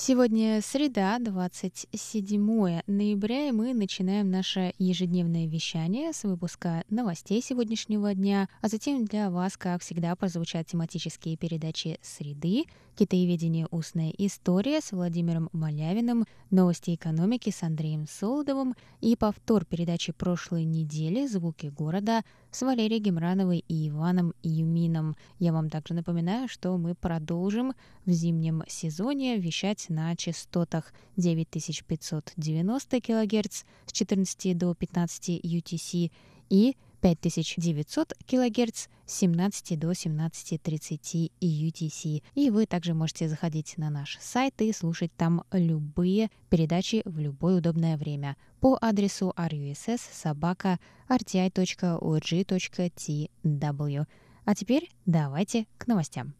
Сегодня среда, 27 ноября, и мы начинаем наше ежедневное вещание с выпуска новостей сегодняшнего дня, а затем для вас, как всегда, прозвучат тематические передачи «Среды», «Китаеведение. Устная история» с Владимиром Малявиным, «Новости экономики» с Андреем Солодовым и повтор передачи прошлой недели «Звуки города» с Валерией Гемрановой и Иваном Юмином. Я вам также напоминаю, что мы продолжим в зимнем сезоне вещать на частотах 9590 кГц с 14 до 15 UTC и 5900 кГц с 17 до 17.30 UTC. И вы также можете заходить на наш сайт и слушать там любые передачи в любое удобное время по адресу russ собака rti.org.tw. А теперь давайте к новостям.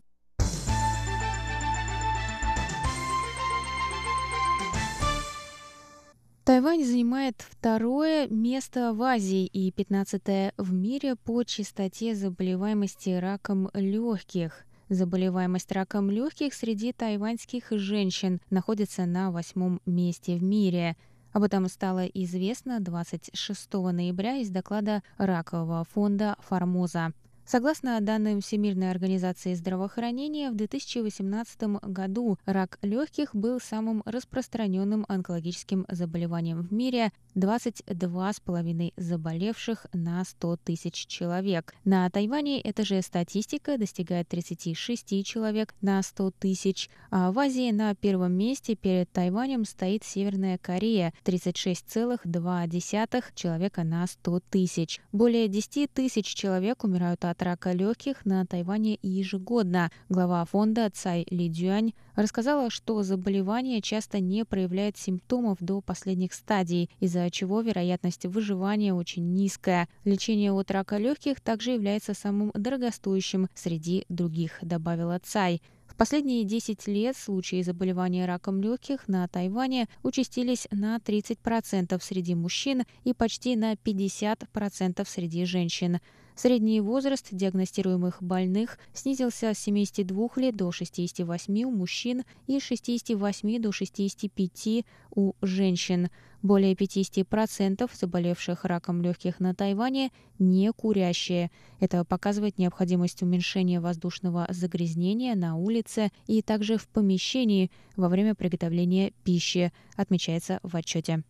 Тайвань занимает второе место в Азии и 15 в мире по частоте заболеваемости раком легких. Заболеваемость раком легких среди тайваньских женщин находится на восьмом месте в мире. Об этом стало известно 26 ноября из доклада ракового фонда «Формоза». Согласно данным Всемирной организации здравоохранения, в 2018 году рак легких был самым распространенным онкологическим заболеванием в мире – 22,5 заболевших на 100 тысяч человек. На Тайване эта же статистика достигает 36 человек на 100 тысяч, а в Азии на первом месте перед Тайванем стоит Северная Корея – 36,2 человека на 100 тысяч. Более 10 тысяч человек умирают от от рака легких на Тайване ежегодно. Глава фонда Цай Ли Дюань рассказала, что заболевание часто не проявляет симптомов до последних стадий, из-за чего вероятность выживания очень низкая. Лечение от рака легких также является самым дорогостоящим среди других, добавила Цай последние 10 лет случаи заболевания раком легких на Тайване участились на 30% среди мужчин и почти на 50% среди женщин. Средний возраст диагностируемых больных снизился с 72 лет до 68 у мужчин и с 68 до 65 у женщин. Более 50% заболевших раком легких на Тайване не курящие. Это показывает необходимость уменьшения воздушного загрязнения на улице и также в помещении во время приготовления пищи, отмечается в отчете.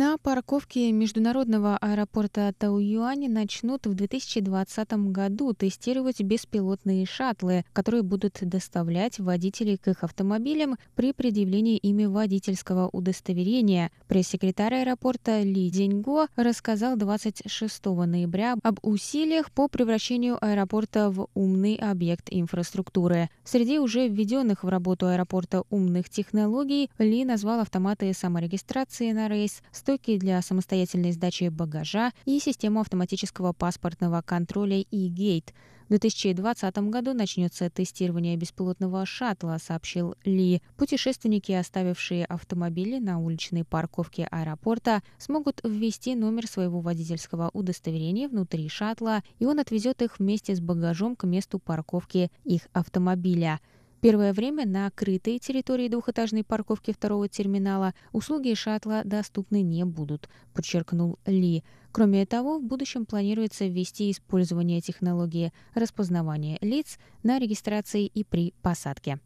На парковке международного аэропорта Тауюань начнут в 2020 году тестировать беспилотные шаттлы, которые будут доставлять водителей к их автомобилям при предъявлении ими водительского удостоверения. Пресс-секретарь аэропорта Ли Деньго рассказал 26 ноября об усилиях по превращению аэропорта в умный объект инфраструктуры. Среди уже введенных в работу аэропорта умных технологий Ли назвал автоматы саморегистрации на рейс, стойки для самостоятельной сдачи багажа и систему автоматического паспортного контроля e-Gate. В 2020 году начнется тестирование беспилотного шаттла, сообщил Ли. Путешественники, оставившие автомобили на уличной парковке аэропорта, смогут ввести номер своего водительского удостоверения внутри шаттла, и он отвезет их вместе с багажом к месту парковки их автомобиля. Первое время на крытой территории двухэтажной парковки второго терминала услуги шаттла доступны не будут, подчеркнул Ли. Кроме того, в будущем планируется ввести использование технологии распознавания лиц на регистрации и при посадке.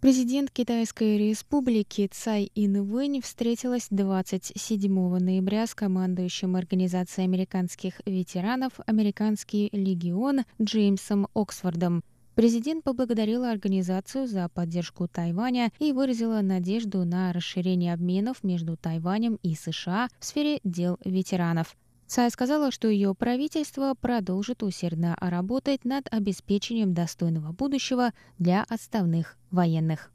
Президент Китайской республики Цай Инвэнь встретилась 27 ноября с командующим Организацией американских ветеранов «Американский легион» Джеймсом Оксфордом. Президент поблагодарила организацию за поддержку Тайваня и выразила надежду на расширение обменов между Тайванем и США в сфере дел ветеранов. Цай сказала, что ее правительство продолжит усердно работать над обеспечением достойного будущего для отставных военных.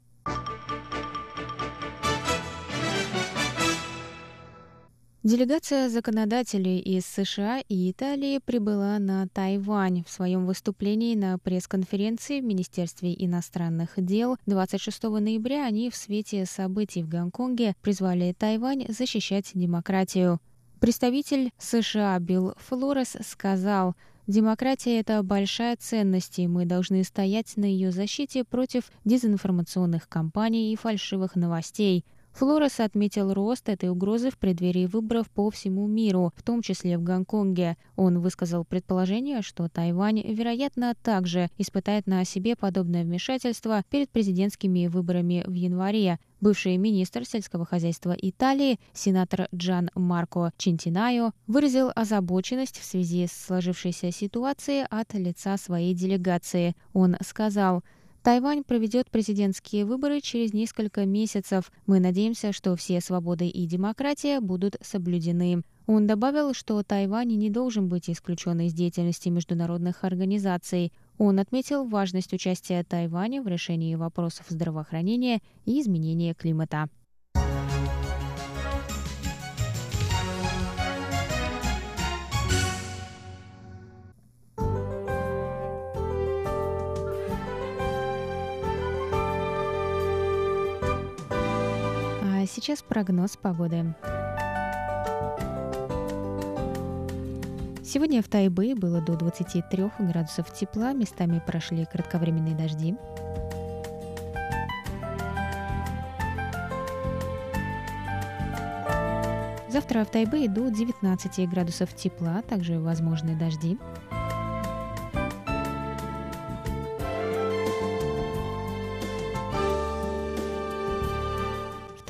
Делегация законодателей из США и Италии прибыла на Тайвань. В своем выступлении на пресс-конференции в Министерстве иностранных дел 26 ноября они в свете событий в Гонконге призвали Тайвань защищать демократию. Представитель США Билл Флорес сказал, Демократия – это большая ценность, и мы должны стоять на ее защите против дезинформационных кампаний и фальшивых новостей. Флорес отметил рост этой угрозы в преддверии выборов по всему миру, в том числе в Гонконге. Он высказал предположение, что Тайвань, вероятно, также испытает на себе подобное вмешательство перед президентскими выборами в январе. Бывший министр сельского хозяйства Италии, сенатор Джан Марко Чинтинайо, выразил озабоченность в связи с сложившейся ситуацией от лица своей делегации. Он сказал, Тайвань проведет президентские выборы через несколько месяцев. Мы надеемся, что все свободы и демократия будут соблюдены. Он добавил, что Тайвань не должен быть исключен из деятельности международных организаций. Он отметил важность участия Тайваня в решении вопросов здравоохранения и изменения климата. Сейчас прогноз погоды. Сегодня в Тайбэе было до 23 градусов тепла, местами прошли кратковременные дожди. Завтра в Тайбэе до 19 градусов тепла, также возможны дожди.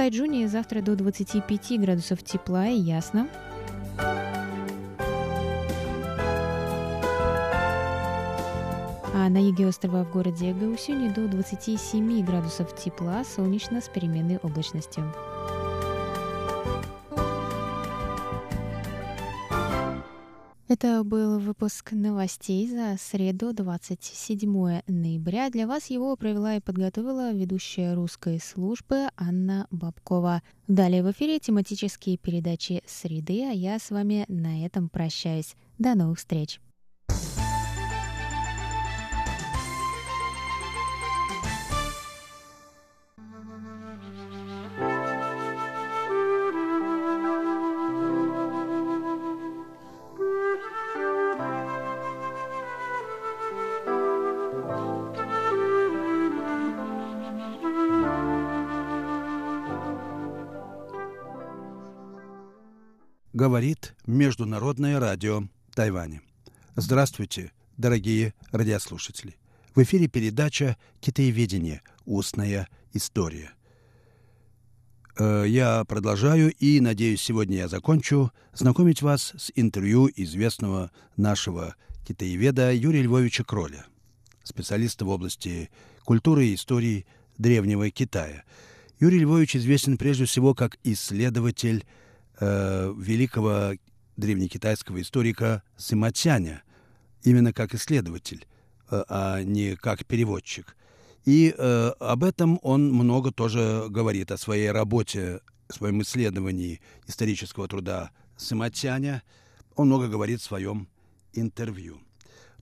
Тайджуне завтра до 25 градусов тепла и ясно. А на юге острова в городе Гаусюни до 27 градусов тепла, солнечно с переменной облачностью. Это был выпуск новостей за среду, 27 ноября. Для вас его провела и подготовила ведущая русской службы Анна Бабкова. Далее в эфире тематические передачи «Среды», а я с вами на этом прощаюсь. До новых встреч! Говорит Международное радио Тайваня. Здравствуйте, дорогие радиослушатели. В эфире передача «Китаеведение. Устная история». Э, я продолжаю и, надеюсь, сегодня я закончу знакомить вас с интервью известного нашего китаеведа Юрия Львовича Кроля, специалиста в области культуры и истории древнего Китая. Юрий Львович известен прежде всего как исследователь э, великого древнекитайского историка Сыматяня, именно как исследователь, э, а не как переводчик. И э, об этом он много тоже говорит, о своей работе, своем исследовании исторического труда Сыматяня. Он много говорит в своем интервью.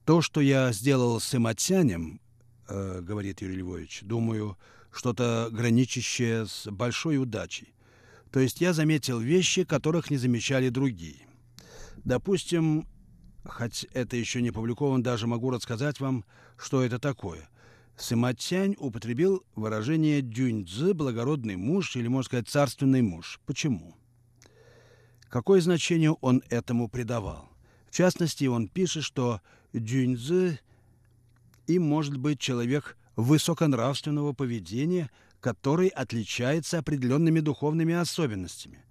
То, что я сделал с Сыматянем, э, говорит Юрий Львович, думаю, что-то граничащее с большой удачей. То есть я заметил вещи, которых не замечали другие. Допустим, хоть это еще не опубликовано, даже могу рассказать вам, что это такое. Сыматянь употребил выражение «дюньцзы» – благородный муж или, можно сказать, царственный муж. Почему? Какое значение он этому придавал? В частности, он пишет, что дюньцзы им может быть человек высоконравственного поведения – который отличается определенными духовными особенностями.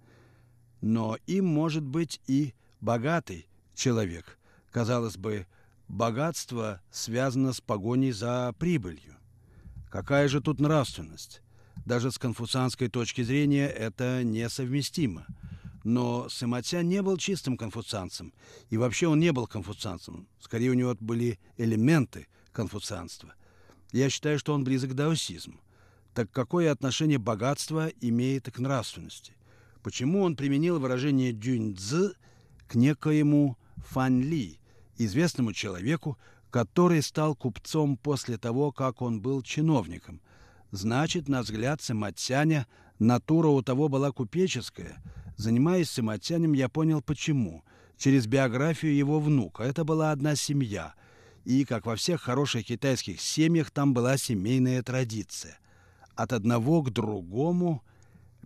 Но им может быть и богатый человек, казалось бы, богатство связано с погоней за прибылью. Какая же тут нравственность? Даже с конфуцианской точки зрения это несовместимо. Но Сыматя не был чистым конфуцианцем, и вообще он не был конфуцианцем. Скорее, у него были элементы конфуцианства. Я считаю, что он близок к даосизму. Так какое отношение богатство имеет к нравственности? Почему он применил выражение «дюньцзы» к некоему Фан Ли, известному человеку, который стал купцом после того, как он был чиновником. Значит, на взгляд Сыматяня, натура у того была купеческая. Занимаясь Сыматянем, я понял, почему. Через биографию его внука. Это была одна семья. И, как во всех хороших китайских семьях, там была семейная традиция. От одного к другому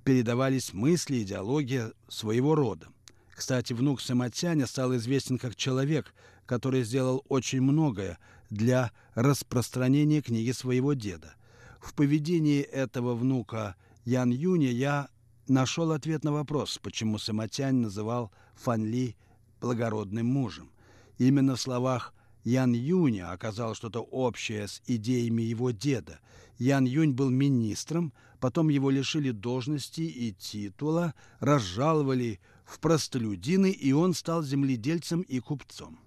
передавались мысли, идеология своего рода. Кстати, внук Самотяня стал известен как человек, который сделал очень многое для распространения книги своего деда. В поведении этого внука Ян Юня я нашел ответ на вопрос, почему Самотянь называл Фан Ли благородным мужем. Именно в словах Ян Юня оказалось что-то общее с идеями его деда. Ян Юнь был министром, потом его лишили должности и титула, разжаловали в простолюдины, и он стал земледельцем и купцом.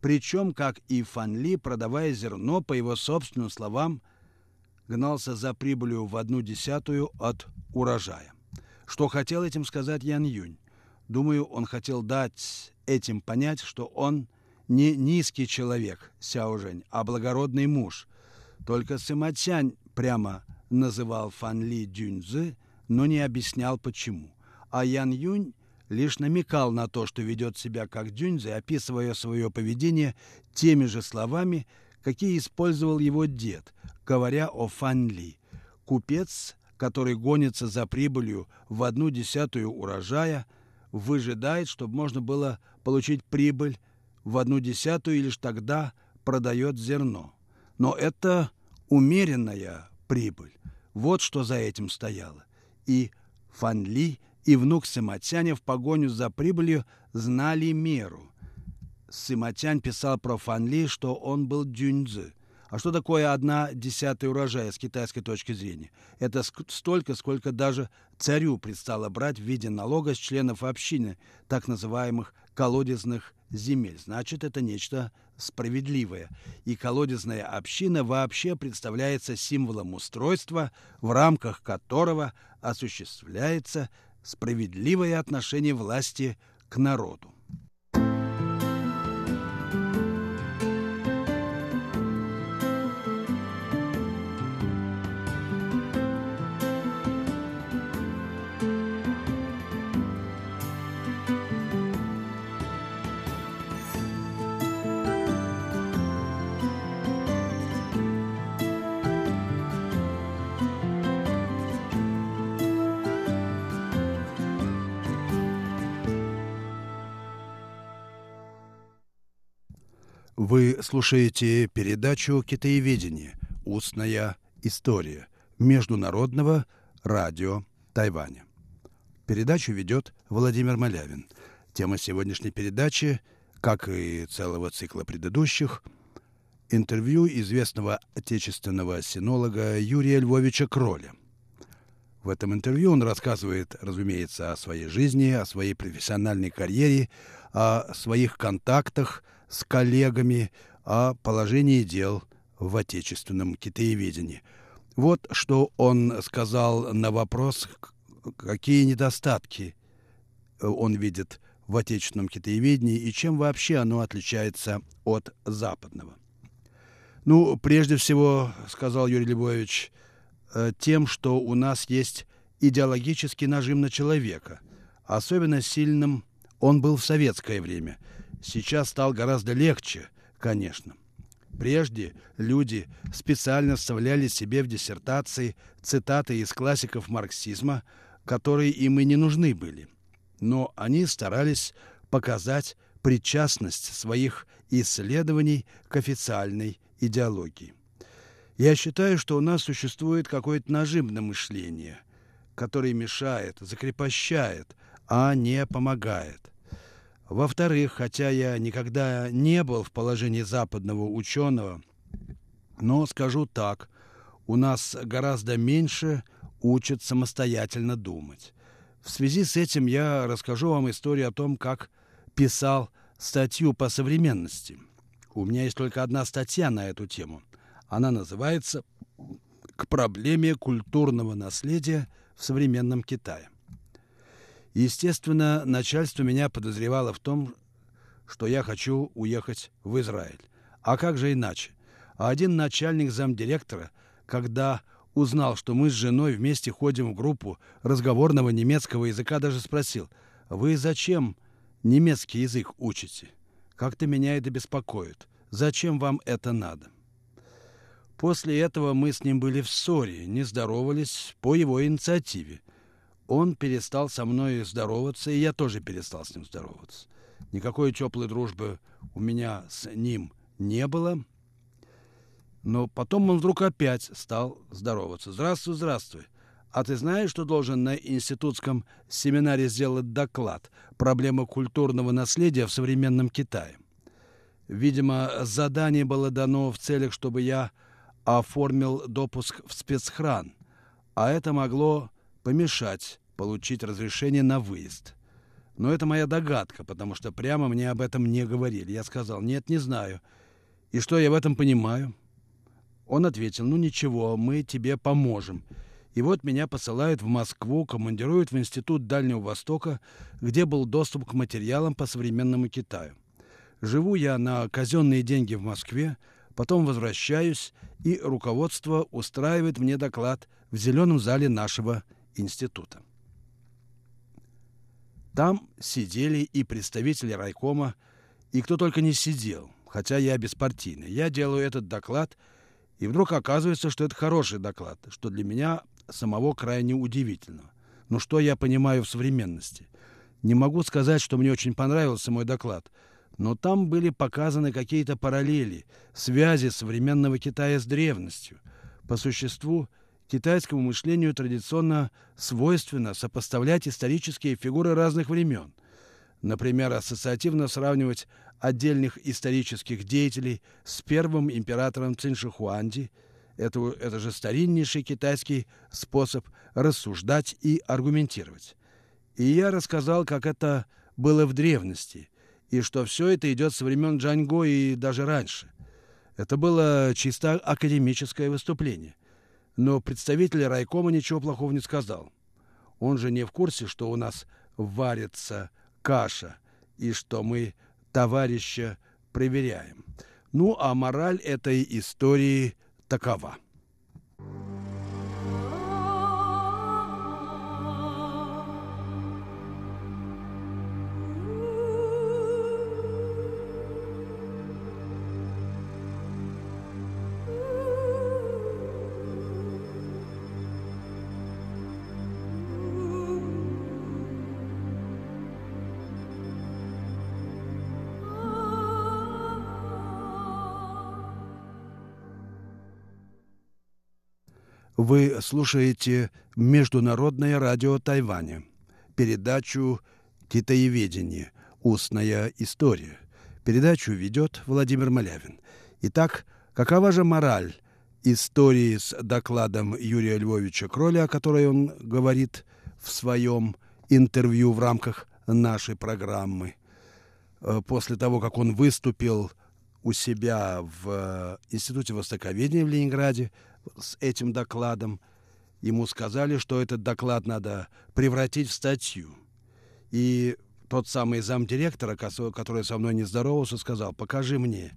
Причем, как и Фан Ли, продавая зерно, по его собственным словам, гнался за прибылью в одну десятую от урожая. Что хотел этим сказать Ян Юнь? Думаю, он хотел дать этим понять, что он не низкий человек, Сяо Жень, а благородный муж. Только Сыма Цянь прямо называл Фан Ли Дюньзы, но не объяснял почему. А Ян Юнь лишь намекал на то, что ведет себя как Дюньзе, описывая свое поведение теми же словами, какие использовал его дед, говоря о Фан Ли. Купец, который гонится за прибылью в одну десятую урожая, выжидает, чтобы можно было получить прибыль в одну десятую и лишь тогда продает зерно. Но это умеренная прибыль. Вот что за этим стояло. И Фан Ли и внук Сыматяня в погоню за прибылью знали меру. Сыматянь писал про Фанли, что он был дюньцзы. А что такое одна десятая урожая с китайской точки зрения? Это столько, сколько даже царю предстало брать в виде налога с членов общины, так называемых колодезных земель. Значит, это нечто справедливое. И колодезная община вообще представляется символом устройства, в рамках которого осуществляется справедливое отношение власти к народу. Вы слушаете передачу «Китаеведение. Устная история» Международного радио Тайваня. Передачу ведет Владимир Малявин. Тема сегодняшней передачи, как и целого цикла предыдущих, интервью известного отечественного синолога Юрия Львовича Кроля. В этом интервью он рассказывает, разумеется, о своей жизни, о своей профессиональной карьере, о своих контактах – с коллегами о положении дел в отечественном китаеведении. Вот что он сказал на вопрос, какие недостатки он видит в отечественном китаеведении и чем вообще оно отличается от западного. Ну, прежде всего, сказал Юрий Львович, э, тем, что у нас есть идеологический нажим на человека. Особенно сильным он был в советское время – Сейчас стал гораздо легче, конечно. Прежде люди специально вставляли себе в диссертации цитаты из классиков марксизма, которые им и не нужны были. Но они старались показать причастность своих исследований к официальной идеологии. Я считаю, что у нас существует какое-то нажим на мышление, который мешает, закрепощает, а не помогает – Во-вторых, хотя я никогда не был в положении западного ученого, но скажу так, у нас гораздо меньше учат самостоятельно думать. В связи с этим я расскажу вам историю о том, как писал статью по современности. У меня есть только одна статья на эту тему. Она называется «К проблеме культурного наследия в современном Китае». Естественно, начальство меня подозревало в том, что я хочу уехать в Израиль. А как же иначе? А один начальник замдиректора, когда узнал, что мы с женой вместе ходим в группу разговорного немецкого языка, даже спросил, «Вы зачем немецкий язык учите? Как-то меня это беспокоит. Зачем вам это надо?» После этого мы с ним были в ссоре, не здоровались по его инициативе – он перестал со мной здороваться, и я тоже перестал с ним здороваться. Никакой теплой дружбы у меня с ним не было. Но потом он вдруг опять стал здороваться. «Здравствуй, здравствуй. А ты знаешь, что должен на институтском семинаре сделать доклад «Проблема культурного наследия в современном Китае»?» Видимо, задание было дано в целях, чтобы я оформил допуск в спецхран, а это могло помешать получить разрешение на выезд. Но это моя догадка, потому что прямо мне об этом не говорили. Я сказал, нет, не знаю. И что я в этом понимаю? Он ответил, ну ничего, мы тебе поможем. И вот меня посылают в Москву, командируют в Институт Дальнего Востока, где был доступ к материалам по современному Китаю. Живу я на казенные деньги в Москве, потом возвращаюсь, и руководство устраивает мне доклад в зеленом зале нашего института. Там сидели и представители райкома, и кто только не сидел, хотя я беспартийный. Я делаю этот доклад, и вдруг оказывается, что это хороший доклад, что для меня самого крайне удивительно. Но что я понимаю в современности? Не могу сказать, что мне очень понравился мой доклад, но там были показаны какие-то параллели, связи современного Китая с древностью. По существу, китайскому мышлению традиционно свойственно сопоставлять исторические фигуры разных времен. Например, ассоциативно сравнивать отдельных исторических деятелей с первым императором Циншихуанди. Это, это же стариннейший китайский способ рассуждать и аргументировать. И я рассказал, как это было в древности, и что все это идет со времен Джаньго и даже раньше. Это было чисто академическое выступление – но представитель райкома ничего плохого не сказал. Он же не в курсе, что у нас варится каша и что мы товарища проверяем. Ну, а мораль этой истории такова – Вы слушаете Международное радио Тайваня, передачу «Китаеведение. Устная история». Передачу ведет Владимир Малявин. Итак, какова же мораль истории с докладом Юрия Львовича Кроля, о которой он говорит в своем интервью в рамках нашей программы? Э, после того, как он выступил у себя в Институте Востоковедения в Ленинграде с этим докладом. Ему сказали, что этот доклад надо превратить в статью. И тот самый замдиректора, который со мной не здоровался, сказал, покажи мне.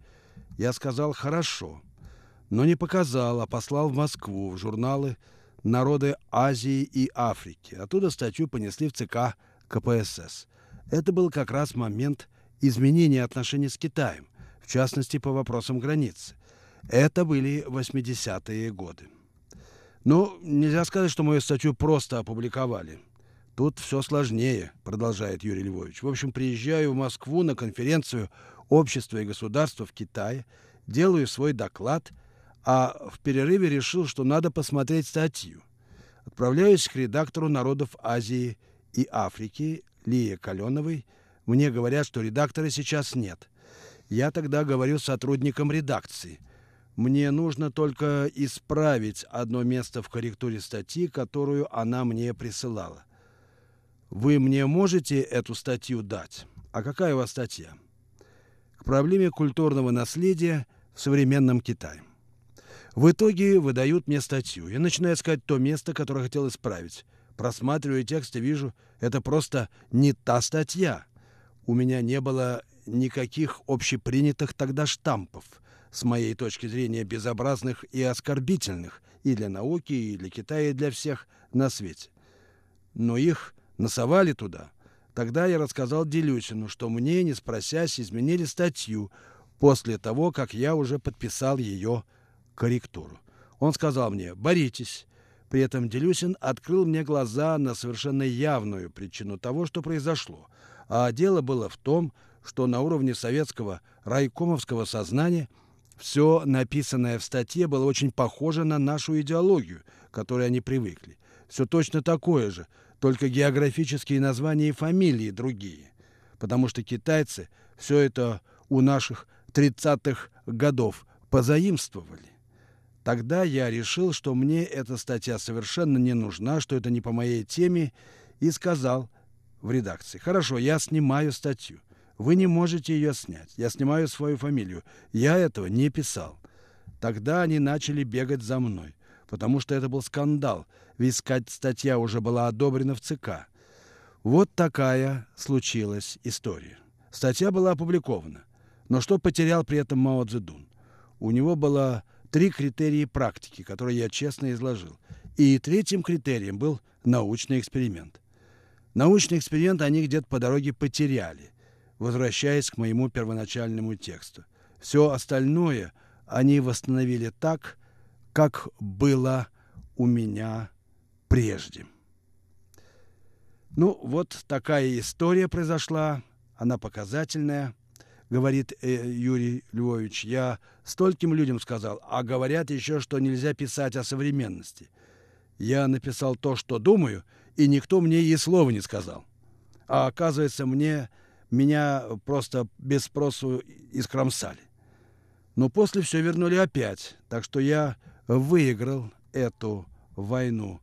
Я сказал, хорошо. Но не показал, а послал в Москву, в журналы «Народы Азии и Африки». Оттуда статью понесли в ЦК КПСС. Это был как раз момент изменения отношений с Китаем, в частности, по вопросам границы. Это были 80-е годы. Ну, нельзя сказать, что мою статью просто опубликовали. Тут все сложнее, продолжает Юрий Львович. В общем, приезжаю в Москву на конференцию «Общество и государство в Китае», делаю свой доклад, а в перерыве решил, что надо посмотреть статью. Отправляюсь к редактору народов Азии и Африки Лие Каленовой Мне говорят, что редактора сейчас нет. Я тогда говорю сотрудникам редакции. Мне нужно только исправить одно место в корректуре статьи, которую она мне присылала. Вы мне можете эту статью дать? А какая у вас статья? К проблеме культурного наследия в современном Китае. В итоге выдают мне статью. Я начинаю искать то место, которое хотел исправить. Просматриваю текст и вижу, это просто не та статья. У меня не было никаких общепринятых тогда штампов, с моей точки зрения безобразных и оскорбительных и для науки, и для Китая, и для всех на свете. Но их насовали туда. Тогда я рассказал Делюсину, что мне, не спросясь, изменили статью после того, как я уже подписал ее корректуру. Он сказал мне «боритесь». При этом Делюсин открыл мне глаза на совершенно явную причину того, что произошло. А дело было в том, что на уровне советского райкомовского сознания все написанное в статье было очень похоже на нашу идеологию, к которой они привыкли. Все точно такое же, только географические названия и фамилии другие. Потому что китайцы все это у наших 30-х годов позаимствовали. Тогда я решил, что мне эта статья совершенно не нужна, что это не по моей теме, и сказал в редакции, «Хорошо, я снимаю статью. Вы не можете ее снять. Я снимаю свою фамилию. Я этого не писал. Тогда они начали бегать за мной, потому что это был скандал, ведь статья уже была одобрена в ЦК. Вот такая случилась история. Статья была опубликована. Но что потерял при этом Мао Цзэдун? У него было три критерия практики, которые я честно изложил. И третьим критерием был научный эксперимент. Научный эксперимент они где-то по дороге потеряли – возвращаясь к моему первоначальному тексту. Все остальное они восстановили так, как было у меня прежде. Ну, вот такая история произошла, она показательная, говорит э, Юрий Львович. Я стольким людям сказал, а говорят еще, что нельзя писать о современности. Я написал то, что думаю, и никто мне и слова не сказал. А оказывается, мне меня просто без спросу искромсали. Но после все вернули опять, так что я выиграл эту войну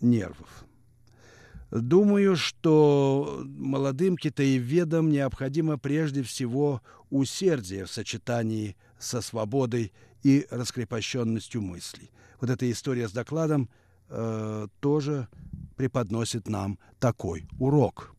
нервов. Думаю, что молодым китаеведам необходимо прежде всего усердие в сочетании со свободой и раскрепощенностью мыслей. Вот эта история с докладом э, тоже преподносит нам такой урок.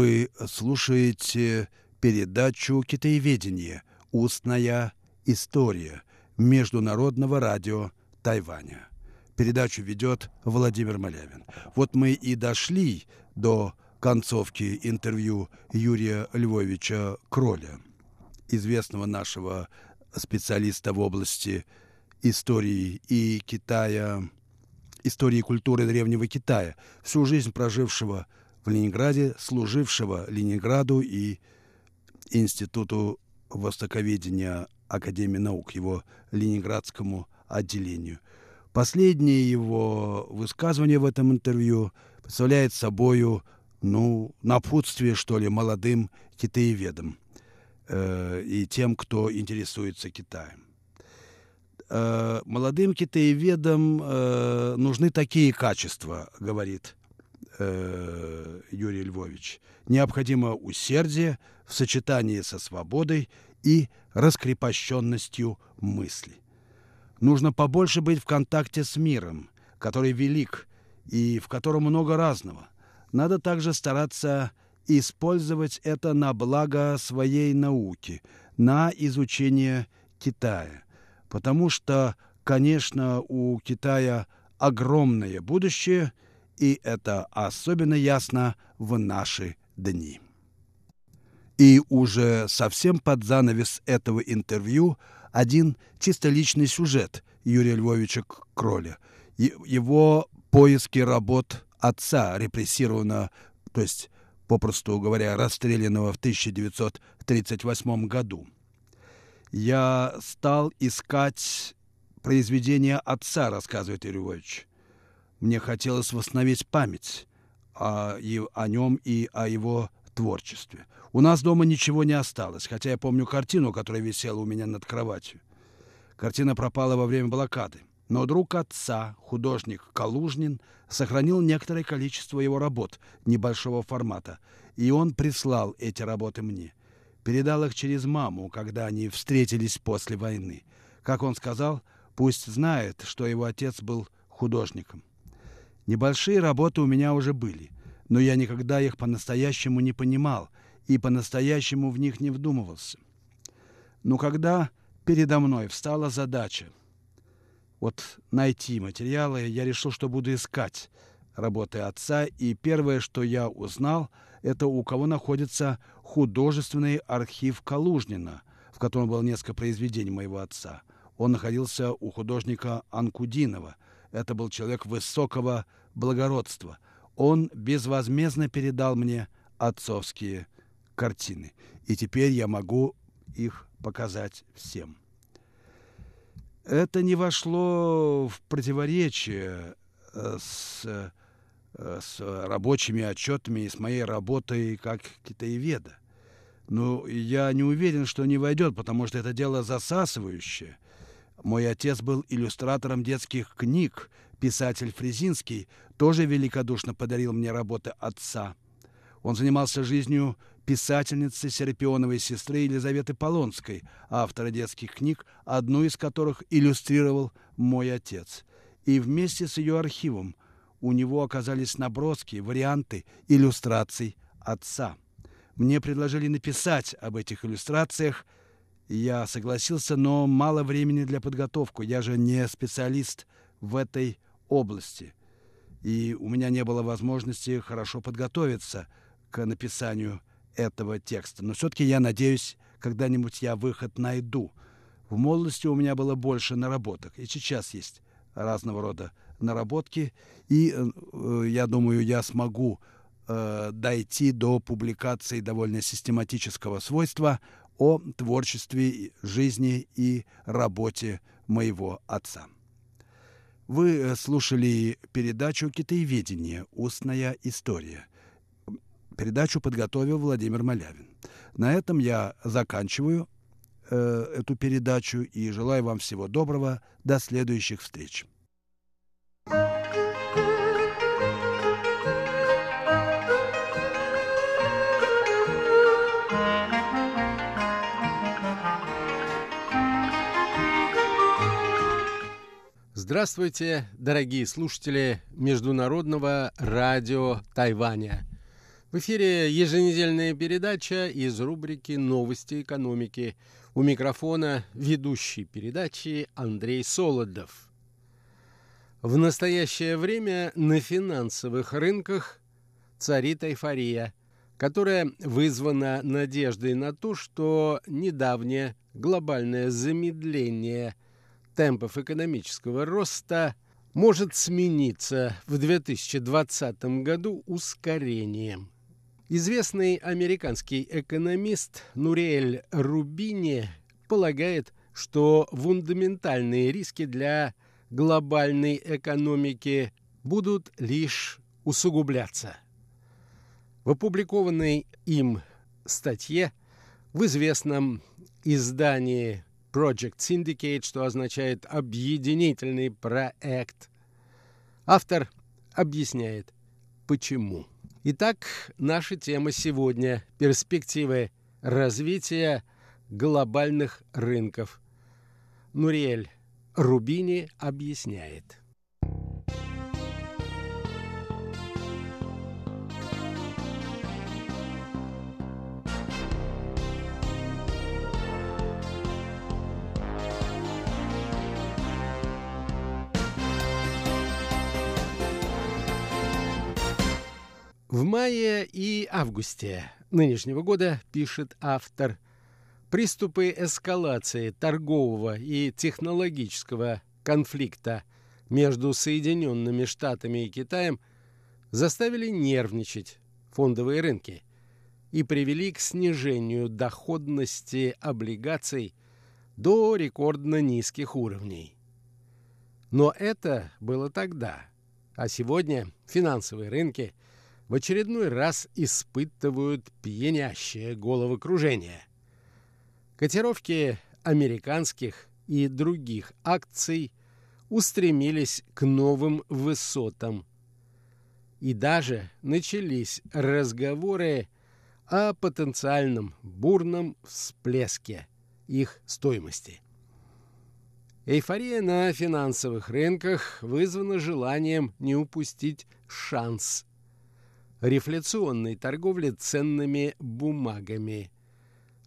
Вы слушаете передачу «Китаеведение. Устная история» Международного радио Тайваня. Передачу ведет Владимир Малявин. Вот мы и дошли до концовки интервью Юрия Львовича Кроля, известного нашего специалиста в области истории и Китая, истории и культуры Древнего Китая, всю жизнь прожившего в Ленинграде, служившего Ленинграду и Институту востоковедения Академии наук, его ленинградскому отделению. Последнее его высказывание в этом интервью представляет собою ну, напутствие, что ли, молодым китаеведам э, и тем, кто интересуется Китаем. Э, молодым китаеведам э, нужны такие качества, говорит э, Юрий Львович. Необходимо усердие в сочетании со свободой и раскрепощенностью мысли. Нужно побольше быть в контакте с миром, который велик и в котором много разного. Надо также стараться использовать это на благо своей науки, на изучение Китая. Потому что, конечно, у Китая огромное будущее – и это особенно ясно в наши дни. И уже совсем под занавес этого интервью один чисто личный сюжет Юрия Львовича Кроля. Его поиски работ отца, репрессированного, то есть, попросту говоря, расстрелянного в 1938 году. Я стал искать произведения отца, рассказывает Юрий Львович. Мне хотелось восстановить память о, о нем и о его творчестве. У нас дома ничего не осталось, хотя я помню картину, которая висела у меня над кроватью. Картина пропала во время блокады. Но друг отца, художник Калужнин, сохранил некоторое количество его работ небольшого формата, и он прислал эти работы мне. Передал их через маму, когда они встретились после войны. Как он сказал, пусть знает, что его отец был художником. Небольшие работы у меня уже были, но я никогда их по-настоящему не понимал и по-настоящему в них не вдумывался. Но когда передо мной встала задача – вот найти материалы, я решил, что буду искать работы отца. И первое, что я узнал, это у кого находится художественный архив Калужнина, в котором было несколько произведений моего отца. Он находился у художника Анкудинова. Это был человек высокого благородства. Он безвозмездно передал мне отцовские картины. И теперь я могу их показать всем это не вошло в противоречие э, с, э, с рабочими отчетами и с моей работой как китаеведа. Но я не уверен, что не войдет, потому что это дело засасывающее. Мой отец был иллюстратором детских книг. Писатель Фрезинский тоже великодушно подарил мне работы отца. Он занимался жизнью писательницы Серапионовой сестры Елизаветы Полонской, автора детских книг, одну из которых иллюстрировал мой отец. И вместе с ее архивом у него оказались наброски, варианты иллюстраций отца. Мне предложили написать об этих иллюстрациях. Я согласился, но мало времени для подготовки. Я же не специалист в этой области. И у меня не было возможности хорошо подготовиться к написанию этого текста. Но все-таки я надеюсь, когда-нибудь я выход найду. В молодости у меня было больше наработок, и сейчас есть разного рода наработки, и э, я думаю, я смогу э, дойти до публикации довольно систематического свойства о творчестве, жизни и работе моего отца. Вы э, слушали передачу «Китаеведение. Устная история». Передачу подготовил Владимир Малявин. На этом я заканчиваю э, эту передачу и желаю вам всего доброго. До следующих встреч. Здравствуйте, дорогие слушатели Международного радио Тайваня. В эфире еженедельная передача из рубрики «Новости экономики». У микрофона ведущий передачи Андрей Солодов. В настоящее время на финансовых рынках царит эйфория, которая вызвана надеждой на то, что недавнее глобальное замедление темпов экономического роста может смениться в 2020 году ускорением – Известный американский экономист Нуриэль Рубини полагает, что фундаментальные риски для глобальной экономики будут лишь усугубляться. В опубликованной им статье в известном издании Project Syndicate, что означает «объединительный проект», автор объясняет, почему. Итак, наша тема сегодня – перспективы развития глобальных рынков. Нуриэль Рубини объясняет. В мае и августе нынешнего года, пишет автор, приступы эскалации торгового и технологического конфликта между Соединенными Штатами и Китаем заставили нервничать фондовые рынки и привели к снижению доходности облигаций до рекордно низких уровней. Но это было тогда, а сегодня финансовые рынки – в очередной раз испытывают пьянящее головокружение. Котировки американских и других акций устремились к новым высотам. И даже начались разговоры о потенциальном бурном всплеске их стоимости. Эйфория на финансовых рынках вызвана желанием не упустить шанс рефляционной торговли ценными бумагами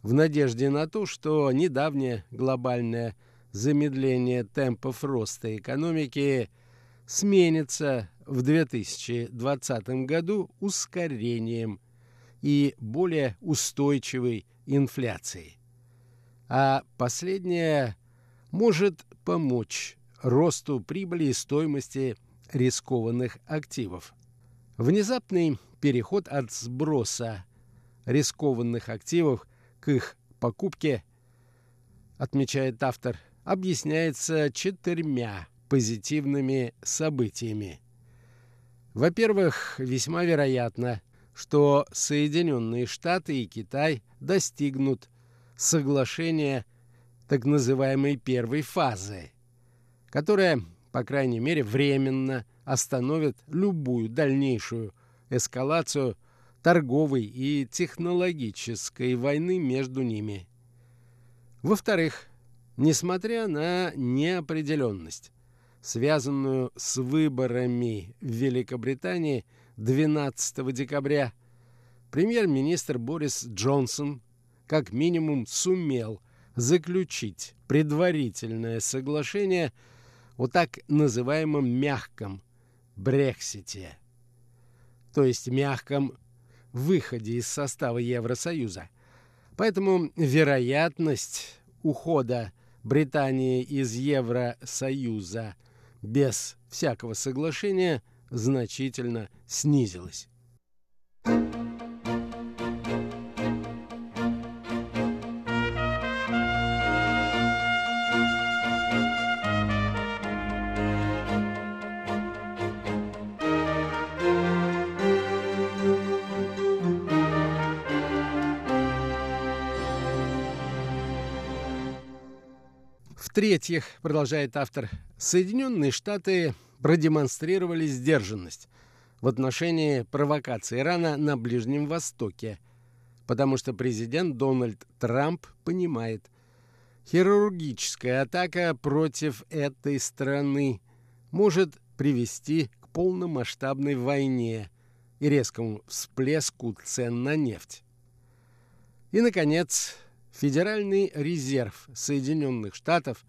в надежде на то, что недавнее глобальное замедление темпов роста экономики сменится в 2020 году ускорением и более устойчивой инфляцией. А последнее может помочь росту прибыли и стоимости рискованных активов. Внезапный переход от сброса рискованных активов к их покупке, отмечает автор, объясняется четырьмя позитивными событиями. Во-первых, весьма вероятно, что Соединенные Штаты и Китай достигнут соглашения так называемой первой фазы, которая, по крайней мере, временно остановит любую дальнейшую эскалацию торговой и технологической войны между ними. Во-вторых, несмотря на неопределенность, связанную с выборами в Великобритании 12 декабря, премьер-министр Борис Джонсон как минимум сумел заключить предварительное соглашение о так называемом мягком Брексите, то есть мягком выходе из состава Евросоюза. Поэтому вероятность ухода Британии из Евросоюза без всякого соглашения значительно снизилась. В-третьих, продолжает автор, Соединенные Штаты продемонстрировали сдержанность в отношении провокации Ирана на Ближнем Востоке, потому что президент Дональд Трамп понимает, хирургическая атака против этой страны может привести к полномасштабной войне и резкому всплеску цен на нефть. И, наконец, Федеральный резерв Соединенных Штатов,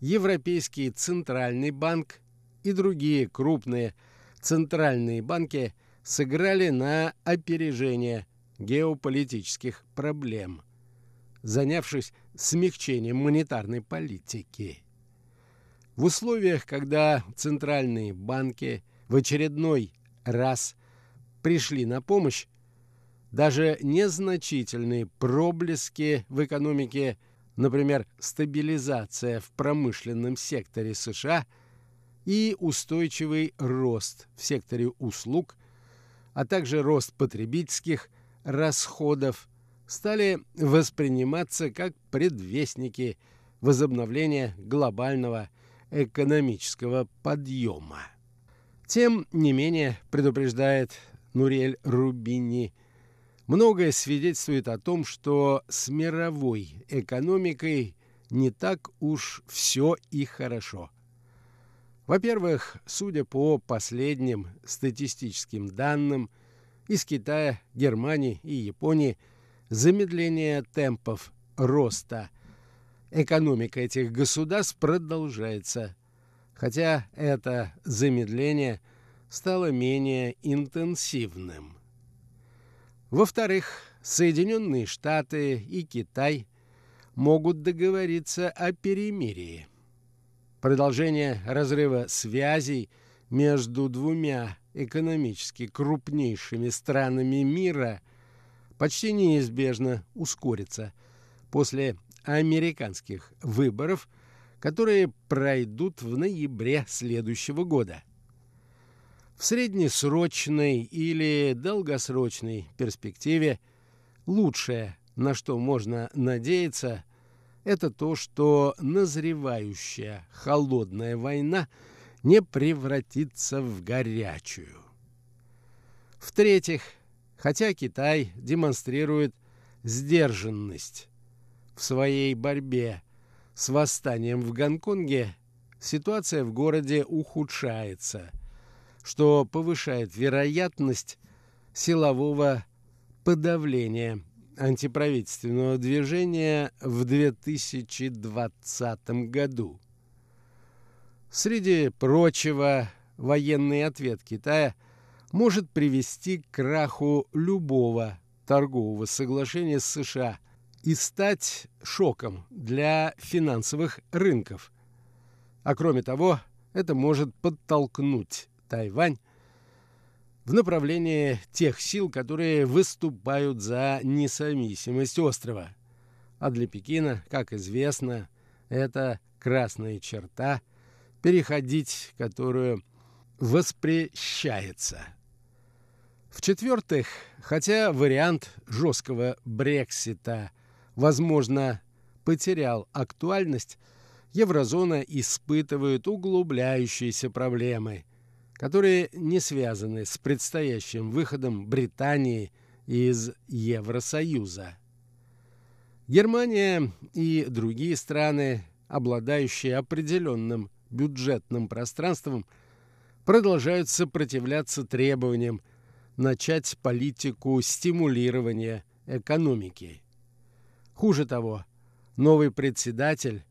Европейский Центральный банк и другие крупные центральные банки сыграли на опережение геополитических проблем, занявшись смягчением монетарной политики. В условиях, когда центральные банки в очередной раз пришли на помощь, даже незначительные проблески в экономике, например, стабилизация в промышленном секторе США и устойчивый рост в секторе услуг, а также рост потребительских расходов стали восприниматься как предвестники возобновления глобального экономического подъема. Тем не менее, предупреждает Нурель Рубини – Многое свидетельствует о том, что с мировой экономикой не так уж все и хорошо. Во-первых, судя по последним статистическим данным, из Китая, Германии и Японии замедление темпов роста экономика этих государств продолжается, хотя это замедление стало менее интенсивным. Во-вторых, Соединенные Штаты и Китай могут договориться о перемирии. Продолжение разрыва связей между двумя экономически крупнейшими странами мира почти неизбежно ускорится после американских выборов, которые пройдут в ноябре следующего года. В среднесрочной или долгосрочной перспективе лучшее, на что можно надеяться, это то, что назревающая холодная война не превратится в горячую. В-третьих, хотя Китай демонстрирует сдержанность в своей борьбе с восстанием в Гонконге, ситуация в городе ухудшается, что повышает вероятность силового подавления антиправительственного движения в 2020 году. Среди прочего, военный ответ Китая может привести к краху любого торгового соглашения с США и стать шоком для финансовых рынков. А кроме того, это может подтолкнуть Тайвань в направлении тех сил, которые выступают за независимость острова. А для Пекина, как известно, это красная черта, переходить которую воспрещается. В-четвертых, хотя вариант жесткого Брексита, возможно, потерял актуальность, еврозона испытывает углубляющиеся проблемы – которые не связаны с предстоящим выходом Британии из Евросоюза. Германия и другие страны, обладающие определенным бюджетным пространством, продолжают сопротивляться требованиям начать политику стимулирования экономики. Хуже того, новый председатель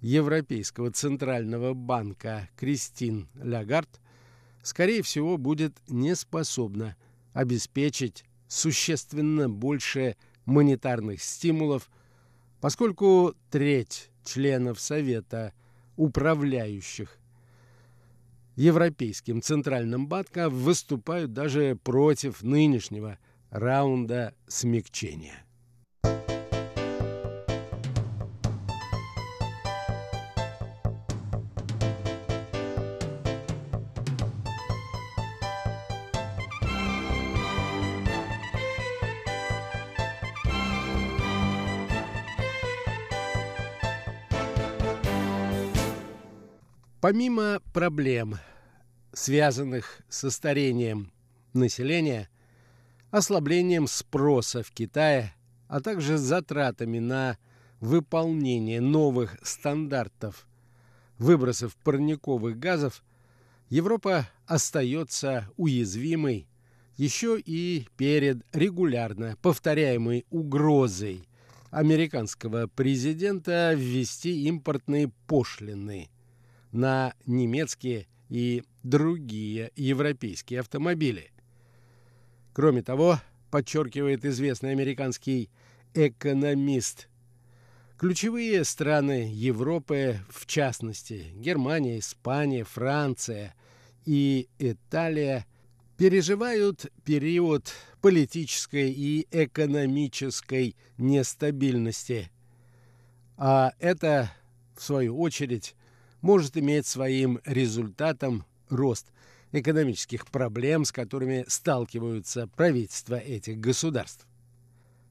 Европейского центрального банка Кристин Лагард скорее всего, будет не способна обеспечить существенно больше монетарных стимулов, поскольку треть членов Совета управляющих Европейским Центральным банком выступают даже против нынешнего раунда смягчения. Помимо проблем, связанных со старением населения, ослаблением спроса в Китае, а также затратами на выполнение новых стандартов выбросов парниковых газов, Европа остается уязвимой еще и перед регулярно повторяемой угрозой американского президента ввести импортные пошлины – на немецкие и другие европейские автомобили. Кроме того, подчеркивает известный американский экономист, ключевые страны Европы, в частности Германия, Испания, Франция и Италия, переживают период политической и экономической нестабильности. А это, в свою очередь, может иметь своим результатом рост экономических проблем, с которыми сталкиваются правительства этих государств.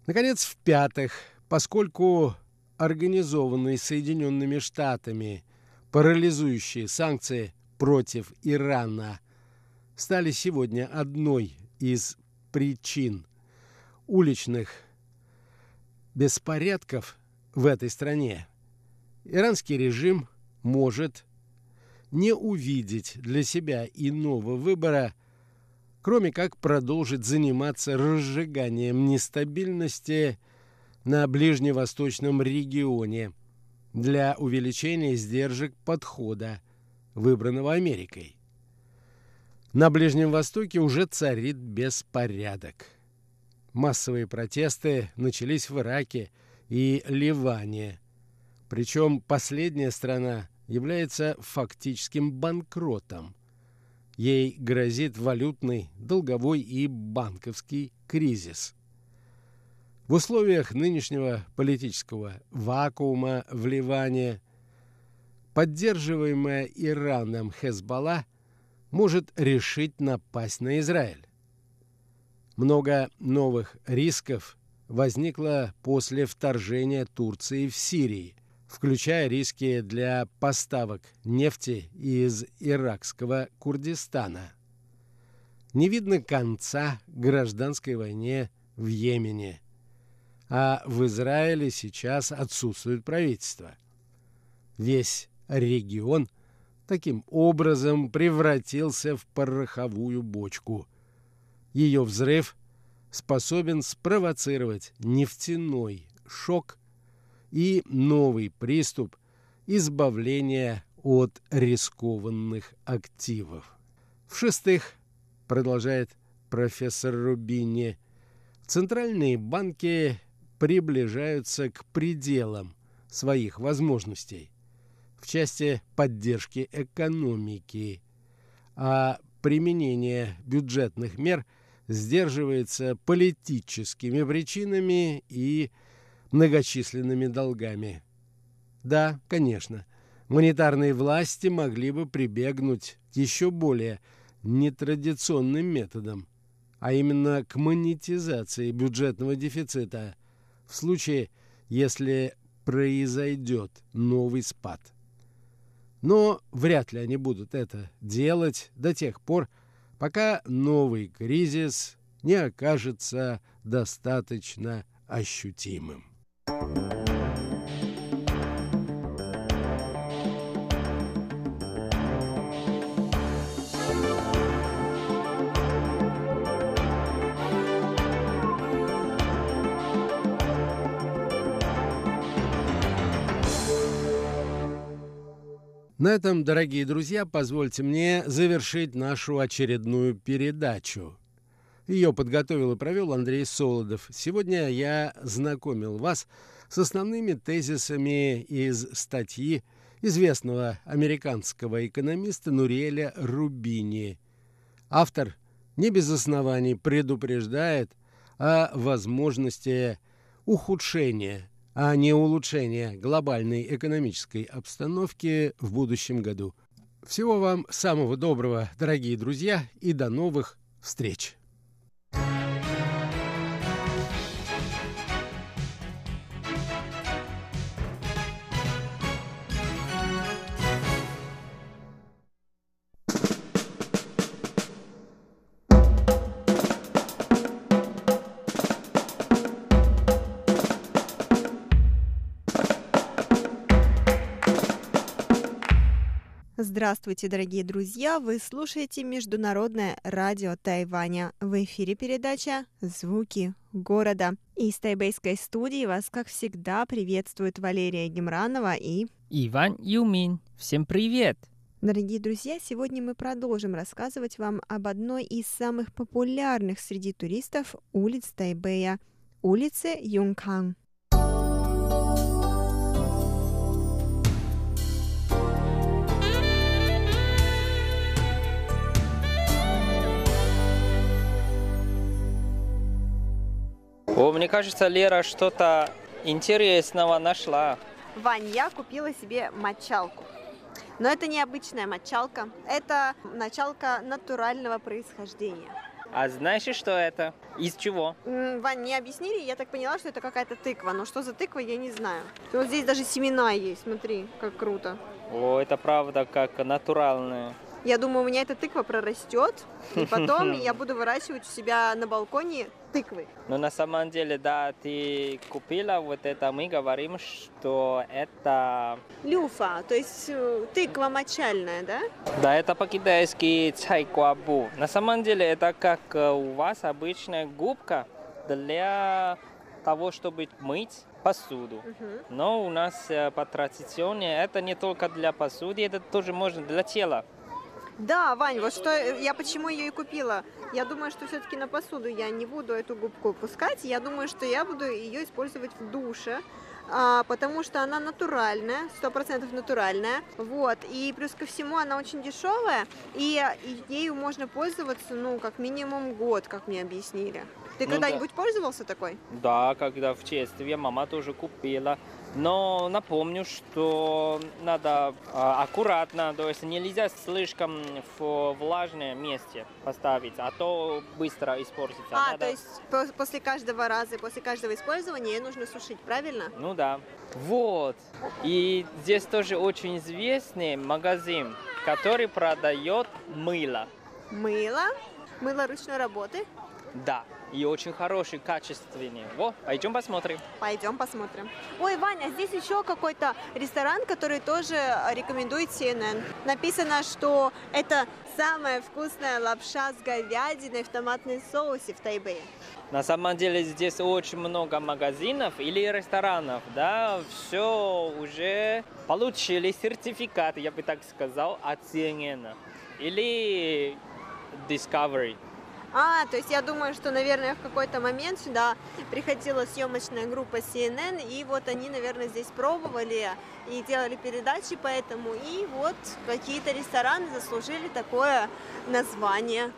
Наконец, в-пятых, поскольку организованные Соединенными Штатами парализующие санкции против Ирана стали сегодня одной из причин уличных беспорядков в этой стране, иранский режим может не увидеть для себя иного выбора, кроме как продолжить заниматься разжиганием нестабильности на ближневосточном регионе для увеличения издержек подхода, выбранного Америкой. На Ближнем Востоке уже царит беспорядок. Массовые протесты начались в Ираке и Ливане. Причем последняя страна является фактическим банкротом. Ей грозит валютный, долговой и банковский кризис. В условиях нынешнего политического вакуума в Ливане поддерживаемая Ираном Хезбалла может решить напасть на Израиль. Много новых рисков возникло после вторжения Турции в Сирии, включая риски для поставок нефти из иракского Курдистана. Не видно конца гражданской войне в Йемене, а в Израиле сейчас отсутствует правительство. Весь регион таким образом превратился в пороховую бочку. Ее взрыв способен спровоцировать нефтяной шок и новый приступ избавления от рискованных активов. В-шестых, продолжает профессор Рубини, центральные банки приближаются к пределам своих возможностей в части поддержки экономики, а применение бюджетных мер сдерживается политическими причинами и многочисленными долгами. Да, конечно, монетарные власти могли бы прибегнуть к еще более нетрадиционным методам, а именно к монетизации бюджетного дефицита в случае, если произойдет новый спад. Но вряд ли они будут это делать до тех пор, пока новый кризис не окажется достаточно ощутимым. На этом, дорогие друзья, позвольте мне завершить нашу очередную передачу. Ее подготовил и провел Андрей Солодов. Сегодня я знакомил вас с основными тезисами из статьи известного американского экономиста Нуриэля Рубини. Автор не без оснований предупреждает о возможности ухудшения а не улучшение глобальной экономической обстановки в будущем году. Всего вам самого доброго, дорогие друзья, и до новых встреч! Здравствуйте, дорогие друзья! Вы слушаете Международное радио Тайваня. В эфире передача «Звуки города». Из тайбейской студии вас, как всегда, приветствует Валерия Гемранова и... Иван Юмин. Всем привет! Дорогие друзья, сегодня мы продолжим рассказывать вам об одной из самых популярных среди туристов улиц Тайбэя – улице Юнкан. 我 мне кажется, Лера что-то интересного нашла. Вань, я купила себе мочалку. Но это не обычная мочалка, это мочалка натурального происхождения. А знаешь, что это? Из чего? Вань, не объяснили, я так поняла, что это какая-то тыква. Но что за тыква, я не знаю. Вот здесь даже семена есть, смотри, как круто. О, это правда, как натуральная. Я думаю, у меня эта тыква прорастет, и потом я буду выращивать у себя на балконе тыквы. Но на самом деле, да, ты купила вот это, мы говорим, что это... Люфа, то есть э, тыква мочальная, да? Да, это по-китайски чайкуабу. На самом деле это как э, у вас обычная губка для того, чтобы мыть посуду. Но у нас э, по традиционно это не только для посуды, это тоже можно для тела. Да, Вань, вот что я почему ее и купила. Я думаю, что все-таки на посуду я не буду эту губку пускать. Я думаю, что я буду ее использовать в душе. А, потому что она натуральная, сто процентов натуральная, вот, и плюс ко всему она очень дешевая, и, ею можно пользоваться, ну, как минимум год, как мне объяснили. Ты Ну когда-нибудь пользовался такой? Да, когда в детстве мама тоже купила. Но напомню, что надо а, аккуратно, то есть нельзя слишком в влажное месте поставить, а то быстро испортится. А, Надо- то есть по- после каждого раза, после каждого использования нужно сушить, правильно? Ну да. Вот. И здесь тоже очень известный магазин, который продает мыло. Мыло, мыло ручной работы. Да. И очень хороший, качественный. Во, пойдем посмотрим. Пойдем посмотрим. Ой, Ваня, здесь еще какой-то ресторан, который тоже рекомендует CNN. Написано, что это самая вкусная лапша с говядиной в томатном соусе в Тайбэе. На самом деле здесь очень много магазинов или ресторанов, да, все уже получили сертификат, я бы так сказал, от CNN или Discovery. А, то есть я думаю, что, наверное, в какой-то момент сюда приходила съемочная группа CNN, и вот они, наверное, здесь пробовали и делали передачи поэтому, и вот какие-то рестораны заслужили такое название.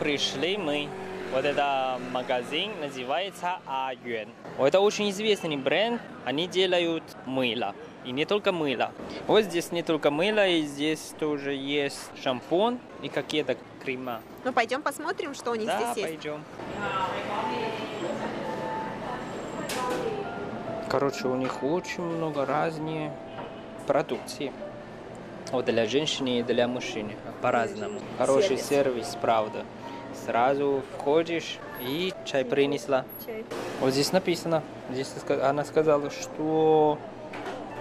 Пришли мы. Вот это магазин называется Аюэн. Это очень известный бренд. Они делают мыло. И не только мыло. Вот здесь не только мыло, и здесь тоже есть шампунь и какие-то крема. Ну, пойдем посмотрим, что у них Да, здесь есть. пойдем. Короче, у них очень много разные продукции. Вот для женщины и для мужчины. По-разному. Хороший Сервис. сервис, правда. Сразу входишь и чай принесла. Чай. Вот здесь написано, здесь она сказала, что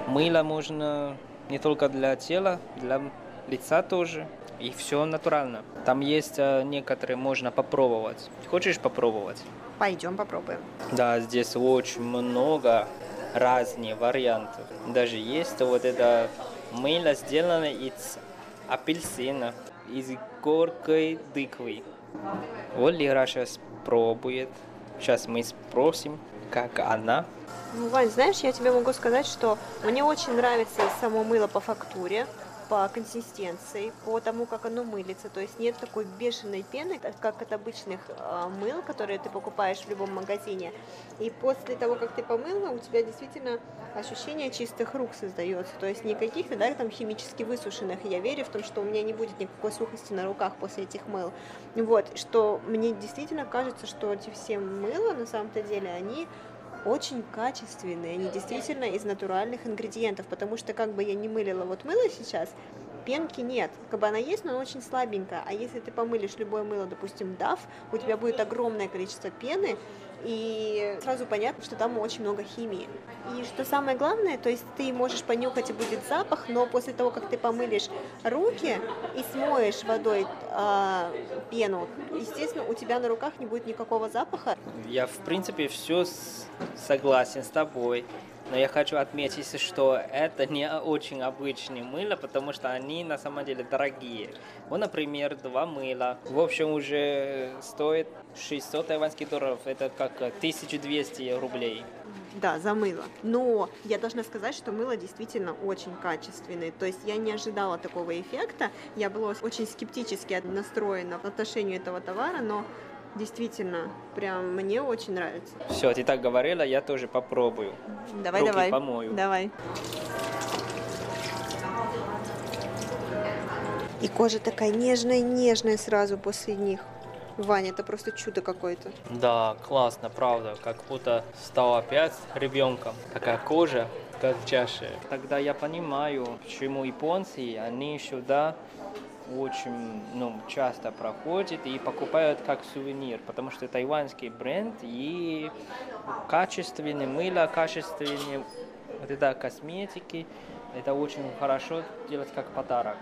мыло можно не только для тела, для лица тоже. И все натурально. Там есть э, некоторые, можно попробовать. Хочешь попробовать? Пойдем попробуем. Да, здесь очень много разных вариантов. Даже есть вот это мыло сделано из апельсина, из горькой тыквы. Вот Лера сейчас пробует. Сейчас мы спросим, как она. Ну, Вань, знаешь, я тебе могу сказать, что мне очень нравится само мыло по фактуре, по консистенции, по тому, как оно мылится. То есть нет такой бешеной пены, как от обычных э, мыл, которые ты покупаешь в любом магазине. И после того, как ты помыла, у тебя действительно ощущение чистых рук создается. То есть не каких-то, да, там химически высушенных. Я верю в том, что у меня не будет никакой сухости на руках после этих мыл. Вот, что мне действительно кажется, что эти все мыла, на самом-то деле, они очень качественные, они действительно из натуральных ингредиентов, потому что как бы я не мылила вот мыло сейчас, пенки нет. Как бы она есть, но она очень слабенькая. А если ты помылишь любое мыло, допустим, DAF, у тебя будет огромное количество пены, и сразу понятно, что там очень много химии. И что самое главное, то есть ты можешь понюхать и будет запах, но после того, как ты помылишь руки и смоешь водой а, пену, естественно, у тебя на руках не будет никакого запаха. Я, в принципе, все согласен с тобой. Но я хочу отметить, что это не очень обычные мыло, потому что они на самом деле дорогие. Вот, например, два мыла. В общем, уже стоит 600 тайваньских долларов. Это как 1200 рублей. Да, за мыло. Но я должна сказать, что мыло действительно очень качественное. То есть я не ожидала такого эффекта. Я была очень скептически настроена в отношении этого товара, но действительно, прям мне очень нравится. Все, ты так говорила, я тоже попробую. Давай, Руки давай. помою. Давай. И кожа такая нежная-нежная сразу после них. Ваня, это просто чудо какое-то. Да, классно, правда. Как будто стал опять ребенком. Такая кожа, как в чаше. Тогда я понимаю, почему японцы, они сюда очень ну, часто проходят и покупают как сувенир, потому что тайваньский бренд и качественные мыло, качественные вот это косметики, это очень хорошо делать как подарок.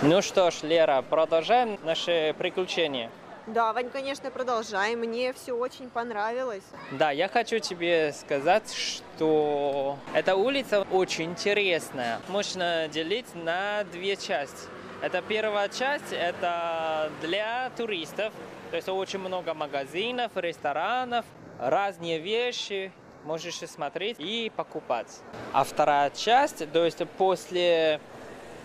Ну что ж, Лера, продолжаем наши приключения. Да, Вань, конечно, продолжай. Мне все очень понравилось. Да, я хочу тебе сказать, что эта улица очень интересная. Можно делить на две части. Это первая часть, это для туристов. То есть очень много магазинов, ресторанов, разные вещи можешь смотреть и покупать. А вторая часть, то есть после...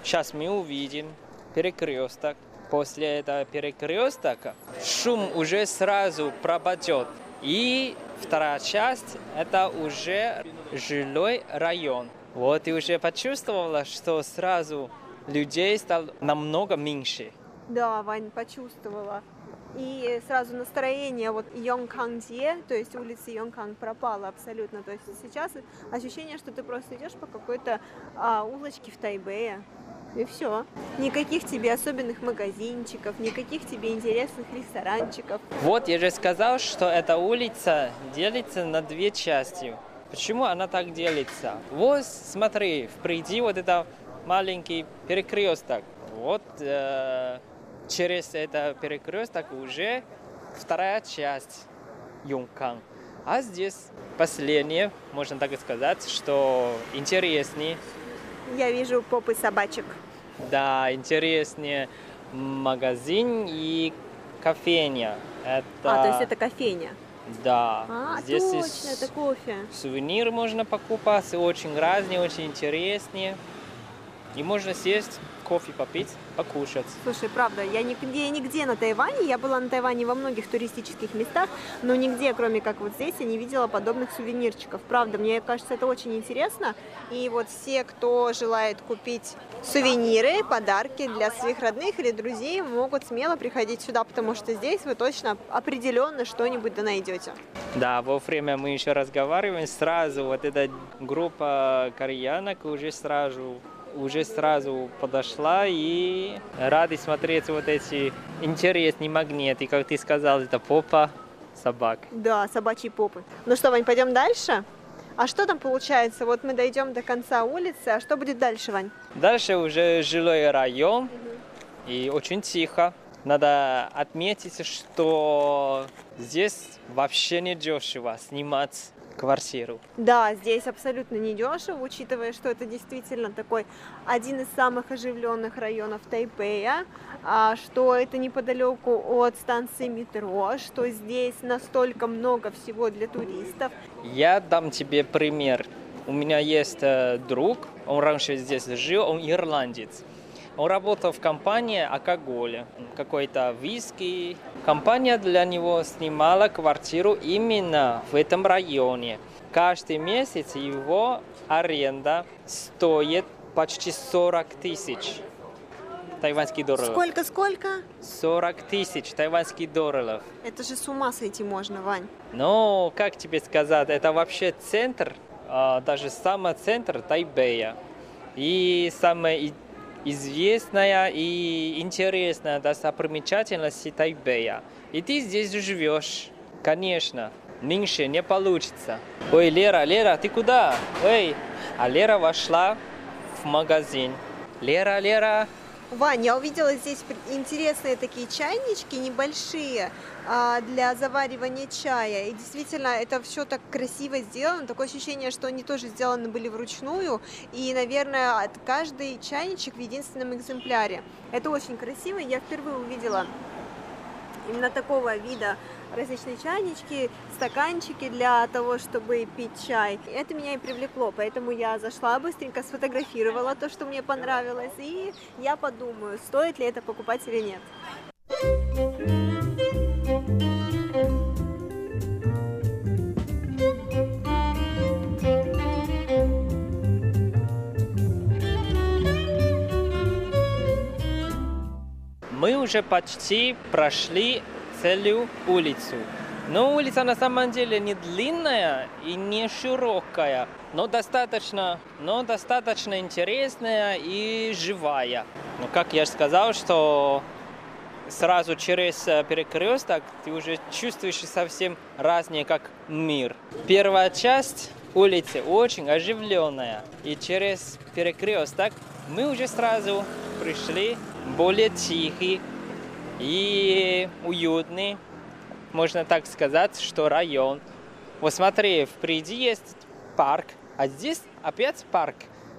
Сейчас мы увидим перекресток. После этого перекрестка шум уже сразу пропадет. И вторая часть – это уже жилой район. Вот и уже почувствовала, что сразу людей стало намного меньше. Да, Вань, почувствовала. И сразу настроение вот Йонканге, то есть улица Йонканг пропала абсолютно. То есть сейчас ощущение, что ты просто идешь по какой-то а, улочке в Тайбэе. И все. Никаких тебе особенных магазинчиков, никаких тебе интересных ресторанчиков. Вот я же сказал, что эта улица делится на две части. Почему она так делится? Вот смотри, впереди вот это маленький перекресток. Вот э, через это перекресток уже вторая часть Юнкан. А здесь последнее, можно так сказать, что интереснее. Я вижу попы собачек. Да, интереснее магазин и кофейня. Это... А, то есть это кофейня? Да. А, Здесь точно, это кофе. сувенир можно покупать, очень разные, очень интересные. И можно сесть, кофе попить, покушать. Слушай, правда, я нигде, нигде на Тайване, я была на Тайване во многих туристических местах, но нигде, кроме как вот здесь, я не видела подобных сувенирчиков. Правда, мне кажется, это очень интересно. И вот все, кто желает купить сувениры, подарки для своих родных или друзей, могут смело приходить сюда, потому что здесь вы точно определенно что-нибудь да найдете. Да, во время мы еще разговариваем, сразу вот эта группа кореянок уже сразу уже сразу подошла и рады смотреть вот эти интересные магниты, как ты сказал, это попа собак. Да, собачьи попы. Ну что, Вань, пойдем дальше? А что там получается? Вот мы дойдем до конца улицы, а что будет дальше, Вань? Дальше уже жилой район и очень тихо. Надо отметить, что здесь вообще не дешево снимать квартиру. Да, здесь абсолютно недешево, учитывая, что это действительно такой один из самых оживленных районов Тайпея, а, что это неподалеку от станции метро, что здесь настолько много всего для туристов. Я дам тебе пример. У меня есть э, друг, он раньше здесь жил, он ирландец. Он работал в компании алкоголя, какой-то виски. Компания для него снимала квартиру именно в этом районе. Каждый месяц его аренда стоит почти 40 тысяч тайваньских долларов. Сколько-сколько? 40 тысяч тайваньских долларов. Это же с ума сойти можно, Вань. Ну, как тебе сказать, это вообще центр, а, даже самый центр Тайбэя. И самое известная и интересная достопримечательность Тайбэя. И ты здесь живешь. Конечно, меньше не получится. Ой, Лера, Лера, ты куда? Ой, а Лера вошла в магазин. Лера, Лера, Вань, я увидела здесь интересные такие чайнички небольшие а, для заваривания чая. И действительно, это все так красиво сделано. Такое ощущение, что они тоже сделаны были вручную. И, наверное, каждый чайничек в единственном экземпляре. Это очень красиво. Я впервые увидела именно такого вида различные чайнички, стаканчики для того, чтобы пить чай. Это меня и привлекло, поэтому я зашла быстренько, сфотографировала то, что мне понравилось, и я подумаю, стоит ли это покупать или нет. Мы уже почти прошли целую улицу. Но улица на самом деле не длинная и не широкая, но достаточно, но достаточно интересная и живая. Но как я сказал, что сразу через э, перекресток ты уже чувствуешь совсем разные, как мир. Первая часть улицы очень оживленная, и через перекресток мы уже сразу пришли более тихий и уютный, можно так сказать, что район. Вот смотри, впереди есть парк, а здесь опять парк.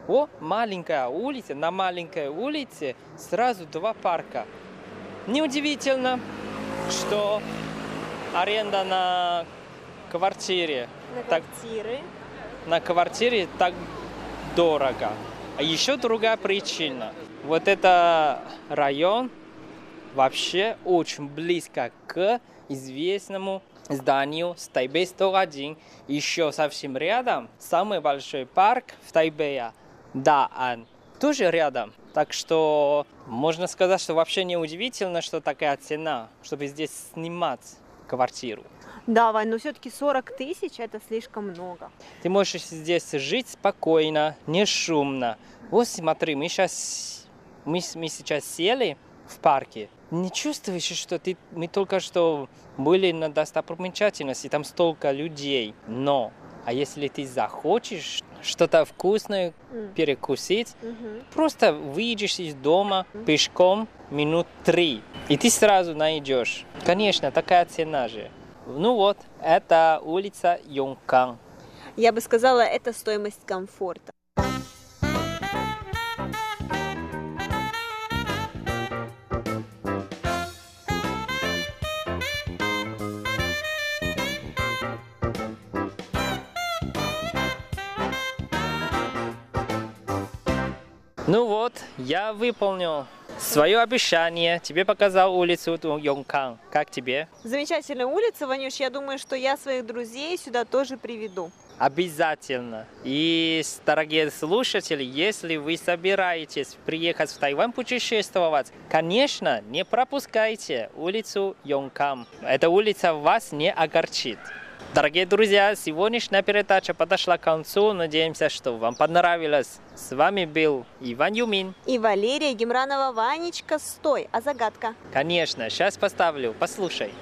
О, маленькая улица, на маленькой улице сразу два парка. Неудивительно, что аренда на квартире. На так, квартиры. на квартире так дорого. А еще другая причина. Вот это район вообще очень близко к известному зданию с Тайбэй 101. Еще совсем рядом самый большой парк в Тайбэе, Даан, тоже рядом. Так что можно сказать, что вообще не удивительно, что такая цена, чтобы здесь снимать квартиру. Да, Вань, но все-таки 40 тысяч это слишком много. Ты можешь здесь жить спокойно, не шумно. Вот смотри, мы сейчас, мы, мы сейчас сели в парке. Не чувствуешь, что ты, мы только что были на достопримечательности, там столько людей. Но, а если ты захочешь что-то вкусное М. перекусить, Мгм. просто выйдешь из дома пешком минут три, и ты сразу найдешь. Конечно, такая цена же. Ну вот, это улица Йонкан. Я бы сказала, это стоимость комфорта. Я выполнил свое обещание. Тебе показал улицу Йонкан. Как тебе? Замечательная улица, Ванюш. Я думаю, что я своих друзей сюда тоже приведу. Обязательно. И, дорогие слушатели, если вы собираетесь приехать в Тайвань путешествовать, конечно, не пропускайте улицу Йонкам. Эта улица вас не огорчит. Дорогие друзья, сегодняшняя передача подошла к концу. Надеемся, что вам понравилось. С вами был Иван Юмин. И Валерия Гемранова, Ванечка, стой, а загадка? Конечно, сейчас поставлю. Послушай.